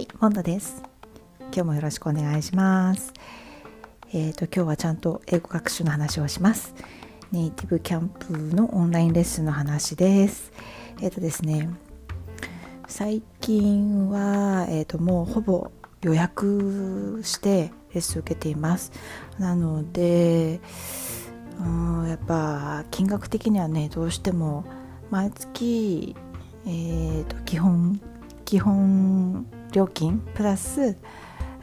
はい、モンドです。今日もよろしくお願いします。えっ、と今日はちゃんと英語学習の話をします。ネイティブキャンプのオンラインレッスンの話です。えっ、とですね、最近はえっ、ともうほぼ予約してレッスン受けています。なので、うんやっぱ金額的にはねどうしても毎月えー、と基本基本料金プラス、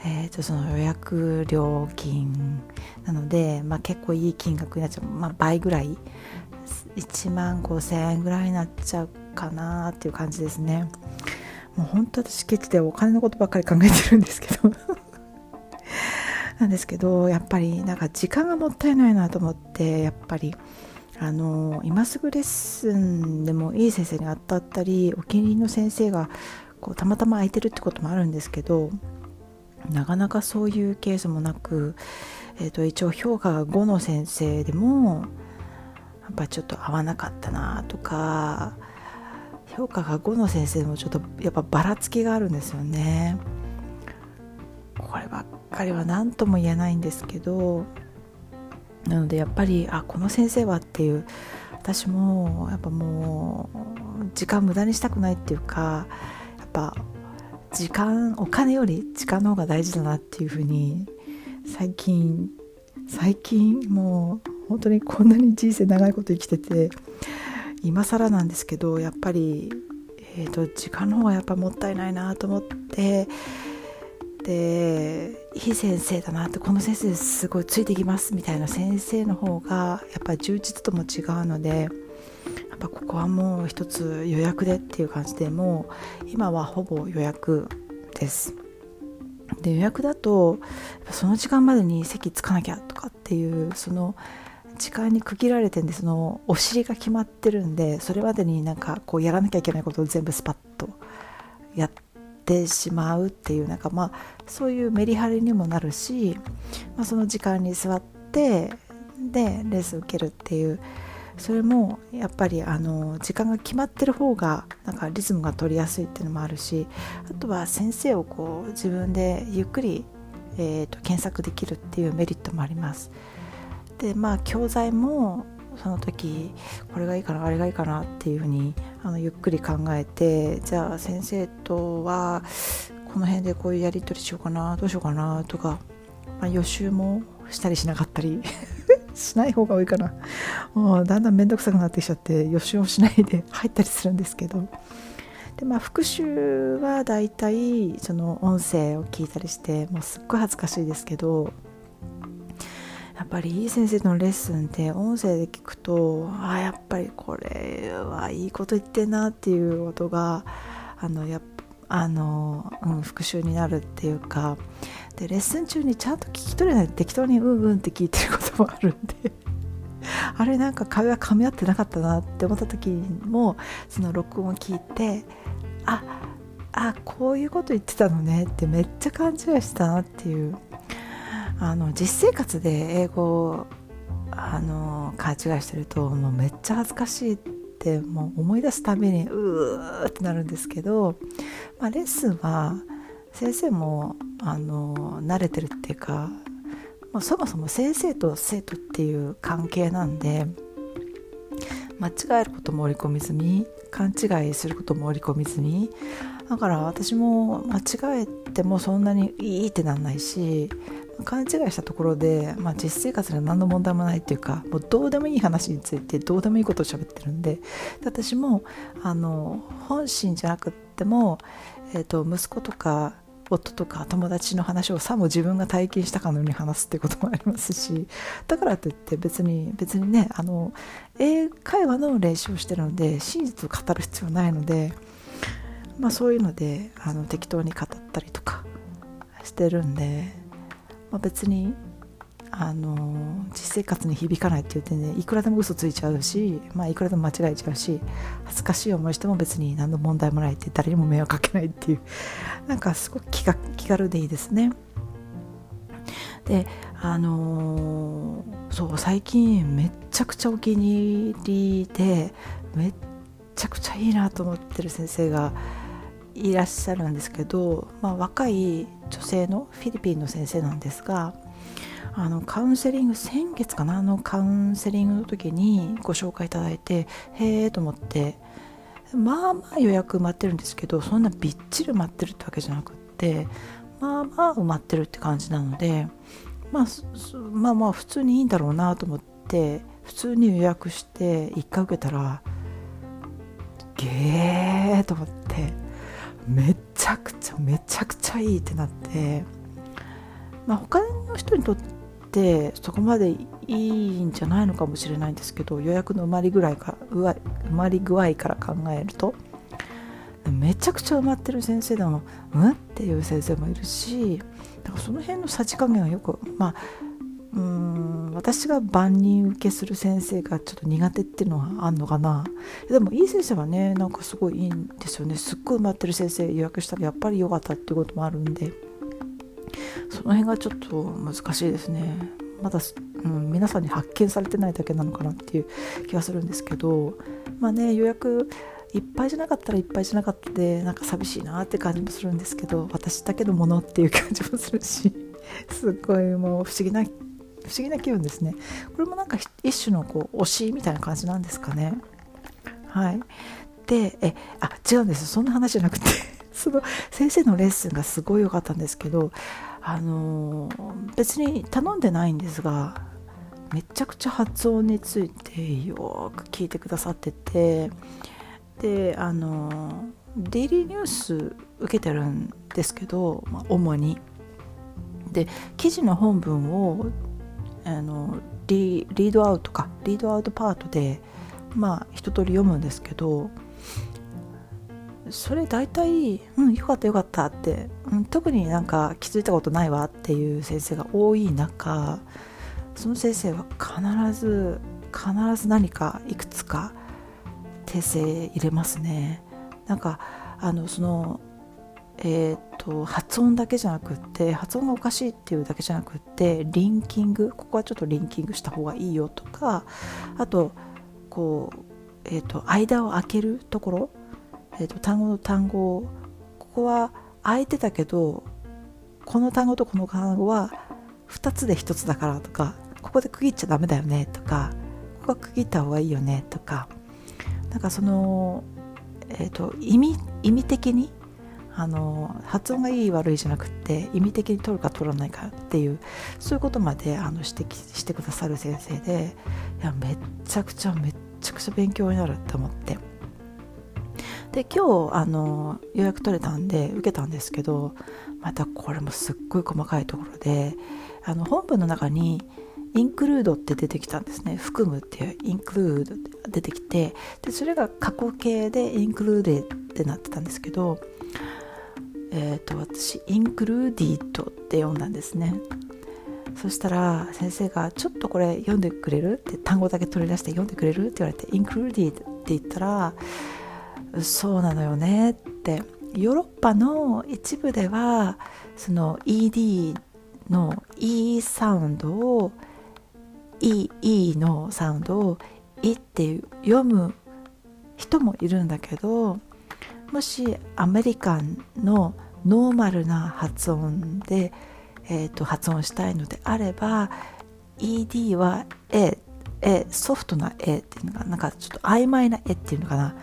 えー、とその予約料金なので、まあ、結構いい金額になっちゃう、まあ、倍ぐらい。1万5000円ぐらいになっちゃうかなっていう感じですね。もう本当私ケチでお金のことばっかり考えてるんですけど。なんですけどやっぱりなんか時間がもったいないなと思ってやっぱりあの今すぐレッスンでもいい先生に当たったりお気に入りの先生がこうたまたま空いてるってこともあるんですけどなかなかそういうケースもなく、えー、と一応評価が5の先生でもやっぱちょっと合わなかったなとか評価が5の先生でもちょっとやっぱばらつきがあるんですよね。こればっかりは何とも言えないんですけどなのでやっぱりあこの先生はっていう私もやっぱもう時間無駄にしたくないっていうかぱ時間お金より時間の方が大事だなっていうふうに最近最近もう本当にこんなに人生長いこと生きてて今更なんですけどやっぱり、えーと、時間の方がやっぱもったいないなと思ってでいい先生だなってこの先生すごいついてきますみたいな先生の方がやっぱ充実とも違うのでやっぱここはもう一つ予約でっていう感じでもう今はほぼ予約です。で予約だとその時間までに席つかなきゃとかっていうその時間に区切られてんでそのお尻が決まってるんでそれまでになんかこうやらなきゃいけないことを全部スパッとやってしまうっていうなんかまあそういうメリハリにもなるし、まあ、その時間に座ってでレース受けるっていうそれもやっぱりあの時間が決まってる方がなんかリズムが取りやすいっていうのもあるしあとは先生をこう自分でゆっくり、えーと、検索できるっていうメリットもあります。でまあ教材もその時これがいいかなあれがいいかなっていうふうにあのゆっくり考えてじゃあ先生とはこの辺でこういうやり取りしようかなどうしようかなとか、まあ、予習もしたりしなかったりしない方が多いかな。もうだんだん面倒くさくなってきちゃって予習をしないで 入ったりするんですけど。でまあ復習はだいたいその音声を聞いたりしてもうすっごい恥ずかしいですけどやっぱりいい先生のレッスンって音声で聞くとあやっぱりこれはいいこと言ってんなっていう音があのやあの、うん、復習になるっていうかでレッスン中にちゃんと聞き取れない適当にうんうんって聞いてることもあるんで。あれなんか会話噛み合ってなかったなって思った時もその録音を聞いてああこういうこと言ってたのねってめっちゃ勘違いしたなっていう。あの実生活で英語あの勘違いしてるともうめっちゃ恥ずかしいってもう思い出すたびにうーってなるんですけど、まあ、レッスンは先生もあの慣れてるっていうかもうそもそも先生と生徒っていう関係なんで間違えることも織り込み済み勘違いすることも織り込み済みだから私も間違えてもそんなにいいってなんないし勘違いしたところで、まあ、実生活では何の問題もないっていうかもうどうでもいい話についてどうでもいいことを喋ってるんで私もあの本心じゃなくっても、えーと、息子とか夫とか友達の話をさも自分が体験したかのように話すってこともありますしだからといって別に別にねあの英会話の練習をしてるので真実を語る必要ないので、まあ、そういうのであの適当に語ったりとかしてるんで。まあ、別にあの実生活に響かないっていう点でいくらでも嘘ついちゃうし、まあ、いくらでも間違えちゃうし恥ずかしい思いしても別に何の問題もないって誰にも迷惑かけないっていうなんかすごく気が気軽でいいですね。であのー、そう最近めっちゃくちゃお気に入りでめっちゃくちゃいいなと思ってる先生がいらっしゃるんですけど、まあ、若い女性のフィリピンの先生なんですがあのカウンセリング先月かな？のカウンセリングの時にご紹介いただいてへえと思って。まあまあ予約埋まってるんですけどそんなびっちり埋まってるってわけじゃなくってまあまあ埋まってるって感じなので、まあ、まあまあ普通にいいんだろうなと思って普通に予約して1回受けたらゲーと思ってめちゃくちゃめちゃくちゃいいってなって、まあ、他の人にとってそこまでいいんじゃないのかもしれないんですけど予約の埋まりぐらいか埋まり具合から考えると。めちゃくちゃ埋まってる先生でもうんっていう先生もいるしだからその辺のさじ加減はよくまあうん私が万人受けする先生がちょっと苦手っていうのはあんのかな。でもいい先生はねなんかすごいいいんですよね。すっごい埋まってる先生予約したらやっぱり良かったっていうこともあるんで。その辺がちょっと難しいですね。まだ、うん、皆さんに発見されてないだけなのかなっていう気がするんですけどまあね予約いっぱいじゃなかったらいっぱいじゃなかったでなんか寂しいなって感じもするんですけど私だけのものっていう感じもするし すごいもう不思議な不思議な気分ですね。これもなんか一種のこう推しみたいな感じなんですかね。はい。でえあ違うんです。そんな話じゃなくて。その先生のレッスンがすごい良かったんですけどあの、別に頼んでないんですがめちゃくちゃ発音についてよく聞いてくださっててであのデイリーニュース受けてるんですけど、まあ、主に。で記事の本文をあのリリードアウトかリードアウトパートでまあ一通り読むんですけどそれ大体「うんよかったよかった」って、うん、特になんか気づいたことないわっていう先生が多い中その先生は必ず必ず何かいくつか訂正入れますね。なんかあのそのえーと、発音だけじゃなくって発音がおかしいっていうだけじゃなくってリンキングここはちょっとリンキングした方がいいよとかあとこう、えーと、間を空けるところ、えーと、単語の単語ここは空いてたけどこの単語とこの単語は2つで1つだからとかここで区切っちゃダメだよねとかここは区切った方がいいよねとかなんかその、えーと、意味意味的にあの発音がいい悪いじゃなくて意味的に取るか取らないかっていうそういうことまであの指摘してくださる先生でいやめっちゃくちゃめっちゃくちゃ勉強になるって思って。で今日あの予約取れたんで受けたんですけどまたこれもすっごい細かいところであの本文の中にインクルードって出てきたんですね。含むっていうインクルードって出てきてでそれが過去形でインクルーデってなってたんですけどえっ、ー、と私インクルーディートって読んだんですね。そしたら先生が「ちょっとこれ読んでくれる?」って単語だけ取り出して読んでくれる？って言われて「インクルーディー」って言ったら「そうなのよね」って。ヨーロッパの一部ではその ED の E サウンドを E, e のサウンドを「い」って読む人もいるんだけどもしアメリカンのノーマルな発音で、えーと、発音したいのであれば ED は「え」えソフトな「え」っていうのがなんかちょっと曖昧な「え」っていうのかな。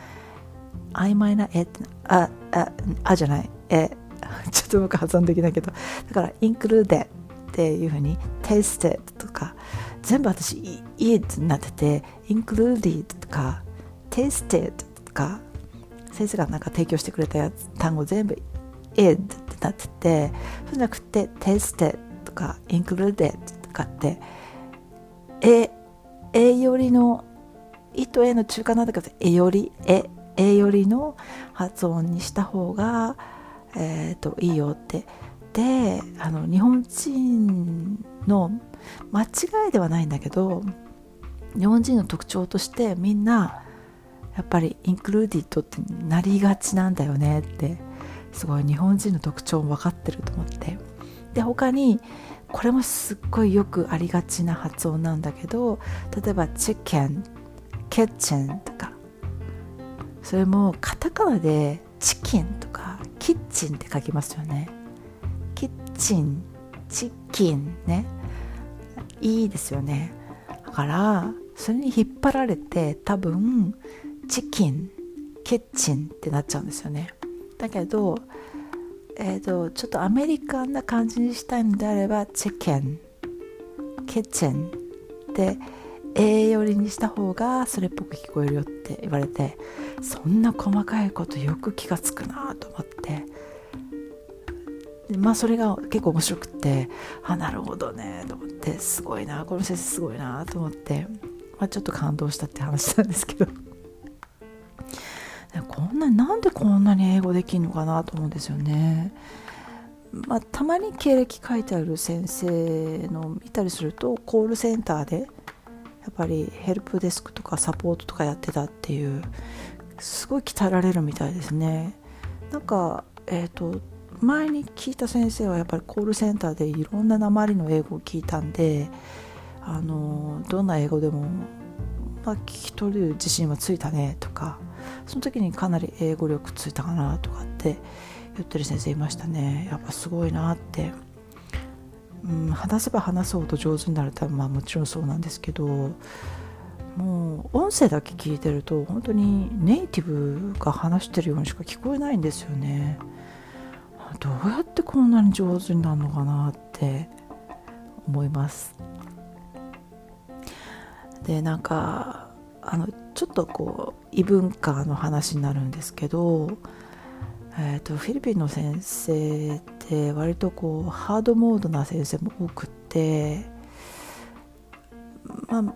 曖昧な「え」あああじゃない「え」ちょっと僕発音できないけど。だから「インクルーデ」っていうふうに「テイステとか全部私「い」ってなってて「included」とか「tasted」とか先生がなんか提供してくれたやつ単語全部「id」ってなっててそうじゃなくて「tasted」とか「included」とかって「え」えよりの「い」と「え」の中間なんだけど「え」より「え」えよりの発音にした方が、えーといいよって。であの日本人の間違いではないんだけど日本人の特徴としてみんなやっぱりインクルーディットってなりがちなんだよねってすごい日本人の特徴も分かってると思って。で他にこれもすっごいよくありがちな発音なんだけど例えばチキンキッチンとかそれもカタカナでチキンとかキッチンって書きますよね。キッチンチキンね。いいですよね。だからそれに引っ張られて多分チキンキッチンってなっちゃうんですよね。だけどえーと、ちょっとアメリカンな感じにしたいのであればチキンキッチンで A 寄りにした方がそれっぽく聞こえるよって言われてそんな細かいことよく気がつくなと思ってでまあそれが結構面白くってあなるほどねと思ってすごいなこの先生すごいなと思って、まあ、ちょっと感動したって話なんですけど こんななんでこんなに英語できるのかなと思うんですよね。まあ、たまに経歴書いてある先生の見たりするとコールセンターでやっぱりヘルプデスクとかサポートとかやってたっていうすごい鍛えられるみたいですね。なんか、えーと、前に聞いた先生はやっぱりコールセンターでいろんな鉛の英語を聞いたんであのどんな英語でも、まあ、聞き取る自信はついたねとかその時にかなり英語力ついたかなとかって言ってる先生いましたねやっぱすごいなって、うん、話せば話すほど上手になるとはまあもちろんそうなんですけどもう音声だけ聞いてると本当にネイティブが話してるようにしか聞こえないんですよね。どうやってこんなに上手になるのかなって思います。でなんかあのちょっとこう異文化の話になるんですけどえーと、フィリピンの先生って割とこうハードモードな先生も多くってまあ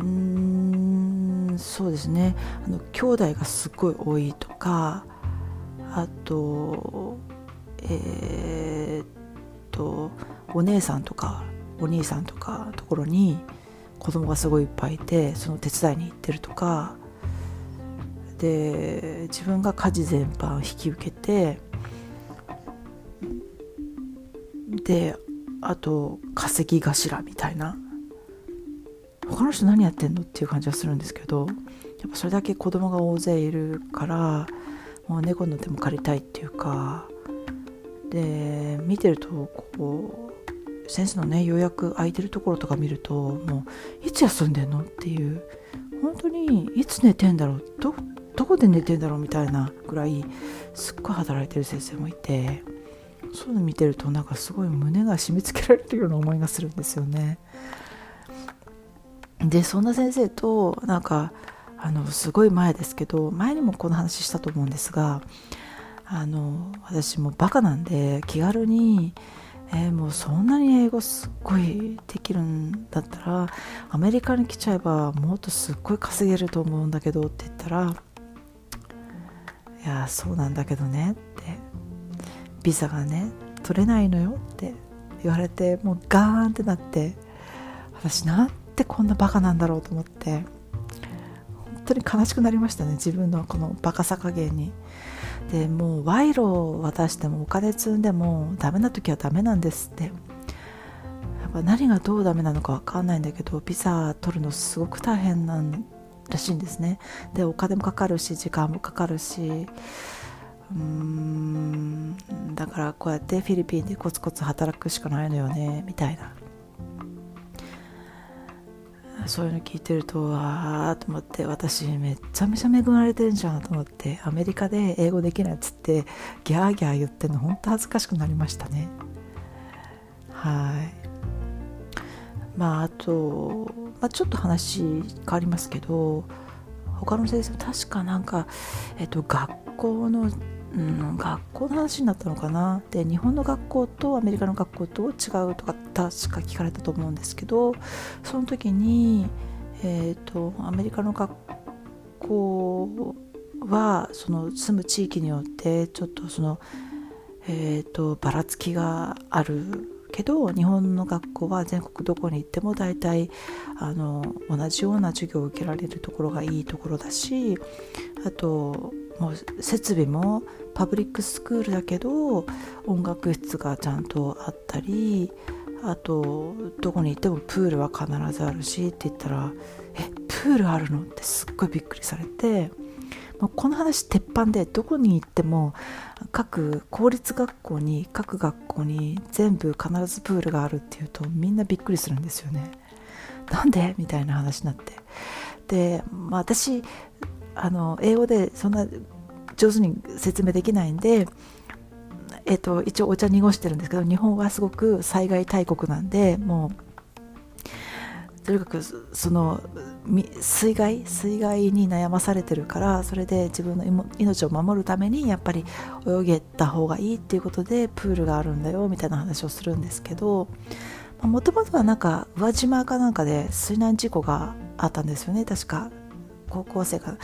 うんそうですね。あの兄弟がすごい多いとかあとえー、っとお姉さんとかお兄さんとかところに子供がすごいいっぱいいてその手伝いに行ってるとかで自分が家事全般引き受けてであと稼ぎ頭みたいな。他の人何やってんのっていう感じはするんですけどやっぱそれだけ子供が大勢いるからもう猫の手も借りたいっていうか。で見てるとこう先生のね予約空いてるところとか見るともういつ休んでんのっていう。本当にいつ寝てんだろうどどこで寝てんだろうみたいなぐらいすっごい働いてる先生もいて。そういうの見てるとなんかすごい胸が締め付けられるような思いがするんですよね。でそんな先生となんかあのすごい前ですけど前にもこの話したと思うんですがあの私もバカなんで気軽にえー、もうそんなに英語すっごいできるんだったらアメリカに来ちゃえばもっとすっごい稼げると思うんだけどって言ったらいやそうなんだけどねってビザがね取れないのよって言われてもうガーンってなって私なんてこんなバカなんだろうと思って本当に悲しくなりましたね自分のこのバカさ加減に。でもう賄賂を渡してもお金積んでもダメな時はダメなんですって。やっぱ何がどうダメなのか分かんないんだけどビザ取るのすごく大変なんらしいんですね。でお金もかかるし時間もかかるしうん。だからこうやってフィリピンでコツコツ働くしかないのよねみたいな。そういうの聞いてるとああと思って私めちゃめちゃ恵まれてるじゃんと思ってアメリカで英語できないっつってギャーギャー言ってるの本当恥ずかしくなりましたね。はい。まああと、まあ、ちょっと話変わりますけど他の先生確かなんか、えっと、学校の、うん、学校の話になったのかな？で日本の学校とアメリカの学校と違うとか確か聞かれたと思うんですけどその時に、えっと、アメリカの学校はその住む地域によってちょっとその、えっとばらつきがあるけど日本の学校は全国どこに行っても大体あの同じような授業を受けられるところがいいところだしあともう設備もパブリックスクールだけど音楽室がちゃんとあったりあとどこに行ってもプールは必ずあるしって言ったら「えプールあるの?」ってすっごいびっくりされてこの話鉄板でどこに行っても各公立学校に各学校に全部必ずプールがあるっていうとみんなびっくりするんですよね。なんで？みたいな話になってで、まあ、私あの英語でそんな上手に説明できないんで、えっと、一応お茶濁してるんですけど日本はすごく災害大国なんでもうとにかくその水害水害に悩まされてるからそれで自分の命を守るためにやっぱり泳げた方がいいっていうことでプールがあるんだよみたいな話をするんですけどもともとはなんか宇和島かなんかで水難事故があったんですよね確か。高校生が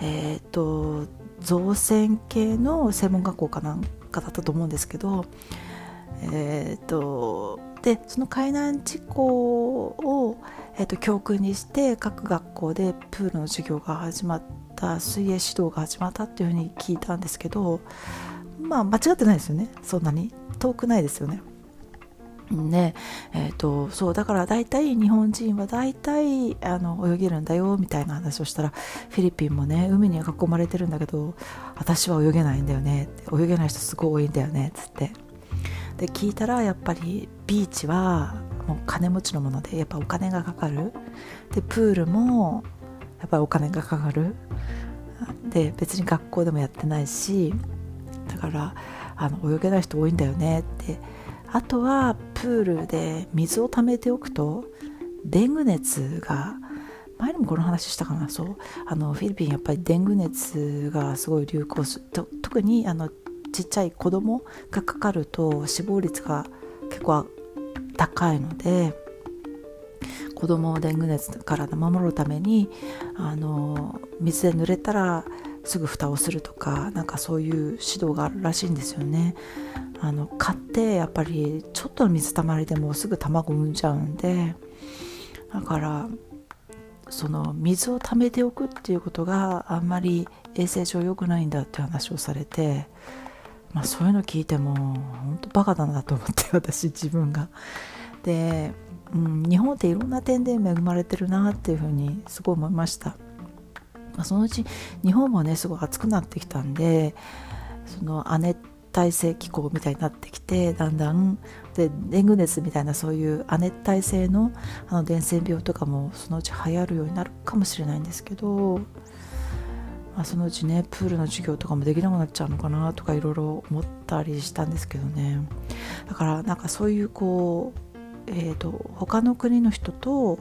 えっ、と造船系の専門学校かなんかだったと思うんですけどえっ、とでその海難事故を、えーと、教訓にして各学校でプールの授業が始まった水泳指導が始まったっていうふうに聞いたんですけどまあ間違ってないですよねそんなに遠くないですよね。ねえーと、そうだから大体日本人は大体あの泳げるんだよみたいな話をしたらフィリピンもね海に囲まれてるんだけど私は泳げないんだよね泳げない人すごい多いんだよねっつって。で聞いたらやっぱりビーチはもう金持ちのものでやっぱお金がかかる。でプールもやっぱりお金がかかる。で別に学校でもやってないしだからあの泳げない人多いんだよねってあとはプールで水を溜めておくとデング熱が前にもこの話したかなそう。あのフィリピンやっぱりデング熱がすごい流行する特にあのちっちゃい子供がかかると死亡率が結構高いので子供をデング熱から守るためにあの水で濡れたらすぐ蓋をするとかなんかそういう指導があるらしいんですよね。あの買ってやっぱりちょっとの水たまりでもすぐ卵産んじゃうんでだからその水を溜めておくっていうことがあんまり衛生上良くないんだって話をされてまあ、そういうの聞いても本当バカだなと思って 私自分が。で、うん、日本っていろんな点で恵まれてるなっていうふうにすごい思いました。まあ、そのうち日本もねすごい暑くなってきたんでその亜熱帯性気候みたいになってきてだんだんでデング熱みたいなそういう亜熱帯性のあの伝染病とかもそのうち流行るようになるかもしれないんですけどまあ、そのうちねプールの授業とかもできなくなっちゃうのかなとかいろいろ思ったりしたんですけどね。だからなんかそういうこう、えーと、他の国の人と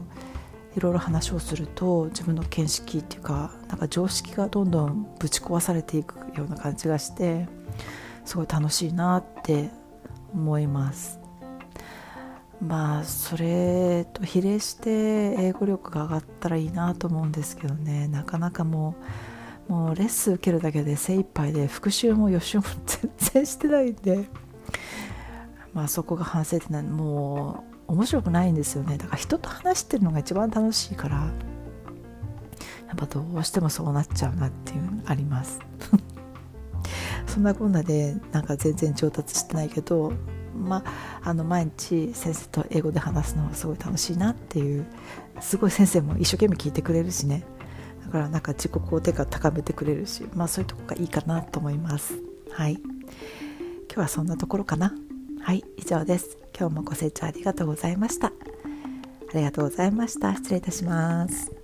いろいろ話をすると自分の見識っていうかなんか常識がどんどんぶち壊されていくような感じがしてすごい楽しいなって思います。まあそれと比例して英語力が上がったらいいなと思うんですけどね。なかなかもうもうレッスン受けるだけで精一杯で復習も予習も全然してないんでまあそこが反省点なんもう面白くないんですよね。だから人と話してるのが一番楽しいからやっぱどうしてもそうなっちゃうなっていうのがあります。そんなこんなでなんか全然上達してないけどまあ、あの毎日先生と英語で話すのはすごい楽しいなっていうすごい先生も一生懸命聞いてくれるしね。だからなんか自己肯定感高めてくれるしまあそういうとこがいいかなと思います。はい。今日はそんなところかな。はい以上です。今日もご清聴ありがとうございました。ありがとうございました。失礼いたします。